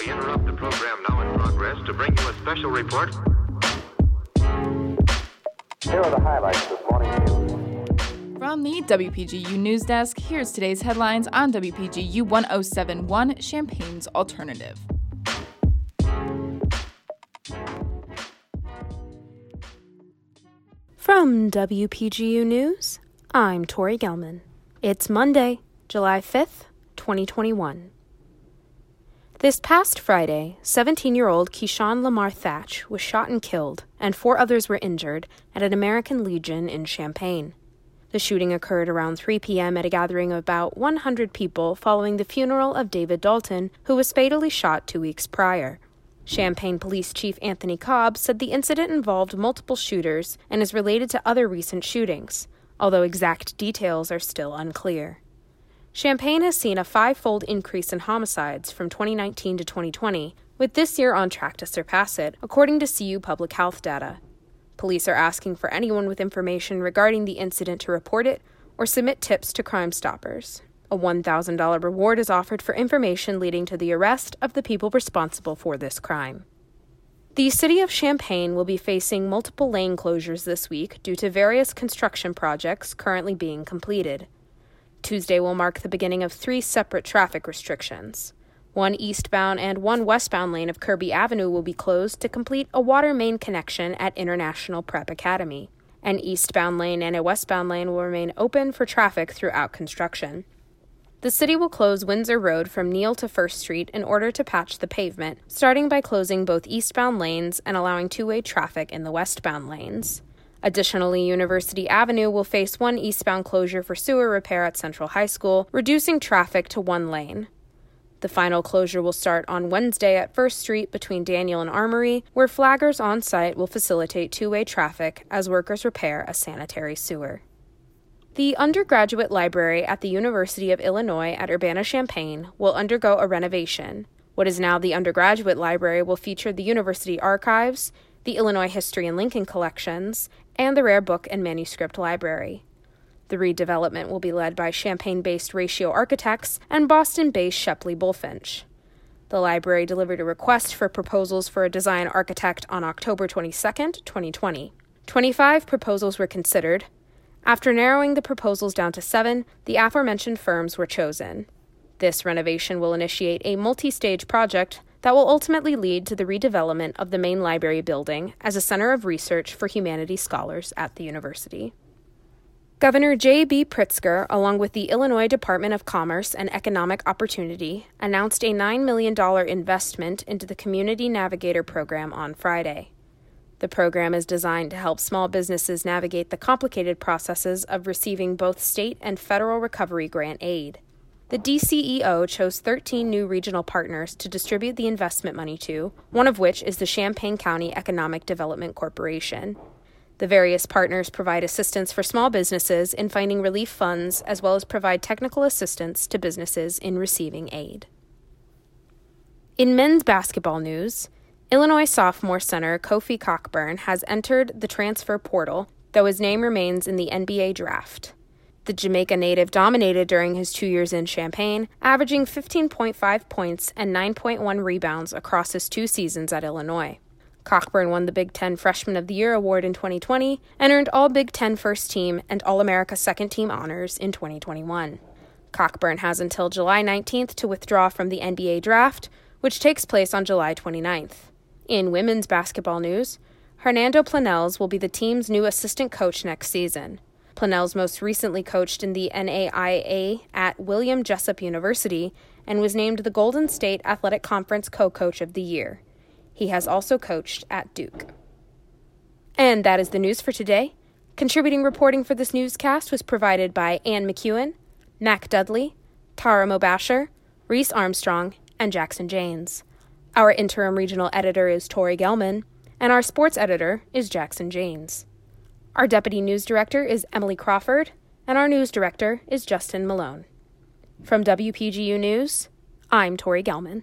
We interrupt the program now in progress to bring you a special report. Here are the highlights this morning's news. From the WPGU News Desk, here's today's headlines on WPGU 1071 Champaign's Alternative. From WPGU News, I'm Tori Gelman. It's Monday, July 5th, 2021. This past Friday, 17 year old Keyshawn Lamar Thatch was shot and killed, and four others were injured at an American Legion in Champaign. The shooting occurred around 3 p.m. at a gathering of about 100 people following the funeral of David Dalton, who was fatally shot two weeks prior. Champaign Police Chief Anthony Cobb said the incident involved multiple shooters and is related to other recent shootings, although exact details are still unclear. Champaign has seen a five fold increase in homicides from 2019 to 2020, with this year on track to surpass it, according to CU Public Health data. Police are asking for anyone with information regarding the incident to report it or submit tips to Crime Stoppers. A $1,000 reward is offered for information leading to the arrest of the people responsible for this crime. The city of Champaign will be facing multiple lane closures this week due to various construction projects currently being completed. Tuesday will mark the beginning of three separate traffic restrictions. One eastbound and one westbound lane of Kirby Avenue will be closed to complete a water main connection at International Prep Academy. An eastbound lane and a westbound lane will remain open for traffic throughout construction. The city will close Windsor Road from Neil to First Street in order to patch the pavement, starting by closing both eastbound lanes and allowing two way traffic in the westbound lanes. Additionally, University Avenue will face one eastbound closure for sewer repair at Central High School, reducing traffic to one lane. The final closure will start on Wednesday at First Street between Daniel and Armory, where flaggers on site will facilitate two way traffic as workers repair a sanitary sewer. The undergraduate library at the University of Illinois at Urbana Champaign will undergo a renovation. What is now the undergraduate library will feature the university archives, the Illinois History and Lincoln collections, and the Rare Book and Manuscript Library. The redevelopment will be led by Champaign based Ratio Architects and Boston based Shepley Bulfinch. The library delivered a request for proposals for a design architect on October 22, 2020. 25 proposals were considered, after narrowing the proposals down to seven, the aforementioned firms were chosen. This renovation will initiate a multi stage project that will ultimately lead to the redevelopment of the main library building as a center of research for humanities scholars at the university. Governor J.B. Pritzker, along with the Illinois Department of Commerce and Economic Opportunity, announced a $9 million investment into the Community Navigator program on Friday. The program is designed to help small businesses navigate the complicated processes of receiving both state and federal recovery grant aid. The DCEO chose 13 new regional partners to distribute the investment money to, one of which is the Champaign County Economic Development Corporation. The various partners provide assistance for small businesses in finding relief funds as well as provide technical assistance to businesses in receiving aid. In men's basketball news, Illinois sophomore center Kofi Cockburn has entered the transfer portal, though his name remains in the NBA draft. The Jamaica native dominated during his two years in Champaign, averaging 15.5 points and 9.1 rebounds across his two seasons at Illinois. Cockburn won the Big Ten Freshman of the Year award in 2020 and earned All Big Ten First Team and All America Second Team honors in 2021. Cockburn has until July 19th to withdraw from the NBA draft, which takes place on July 29th. In women's basketball news, Hernando Planells will be the team's new assistant coach next season. Planells most recently coached in the NAIA at William Jessup University and was named the Golden State Athletic Conference co coach of the year. He has also coached at Duke. And that is the news for today. Contributing reporting for this newscast was provided by Ann McEwen, Mac Dudley, Tara Mobasher, Reese Armstrong, and Jackson Janes. Our interim regional editor is Tori Gelman, and our sports editor is Jackson Janes. Our deputy news director is Emily Crawford, and our news director is Justin Malone. From WPGU News, I'm Tori Gelman.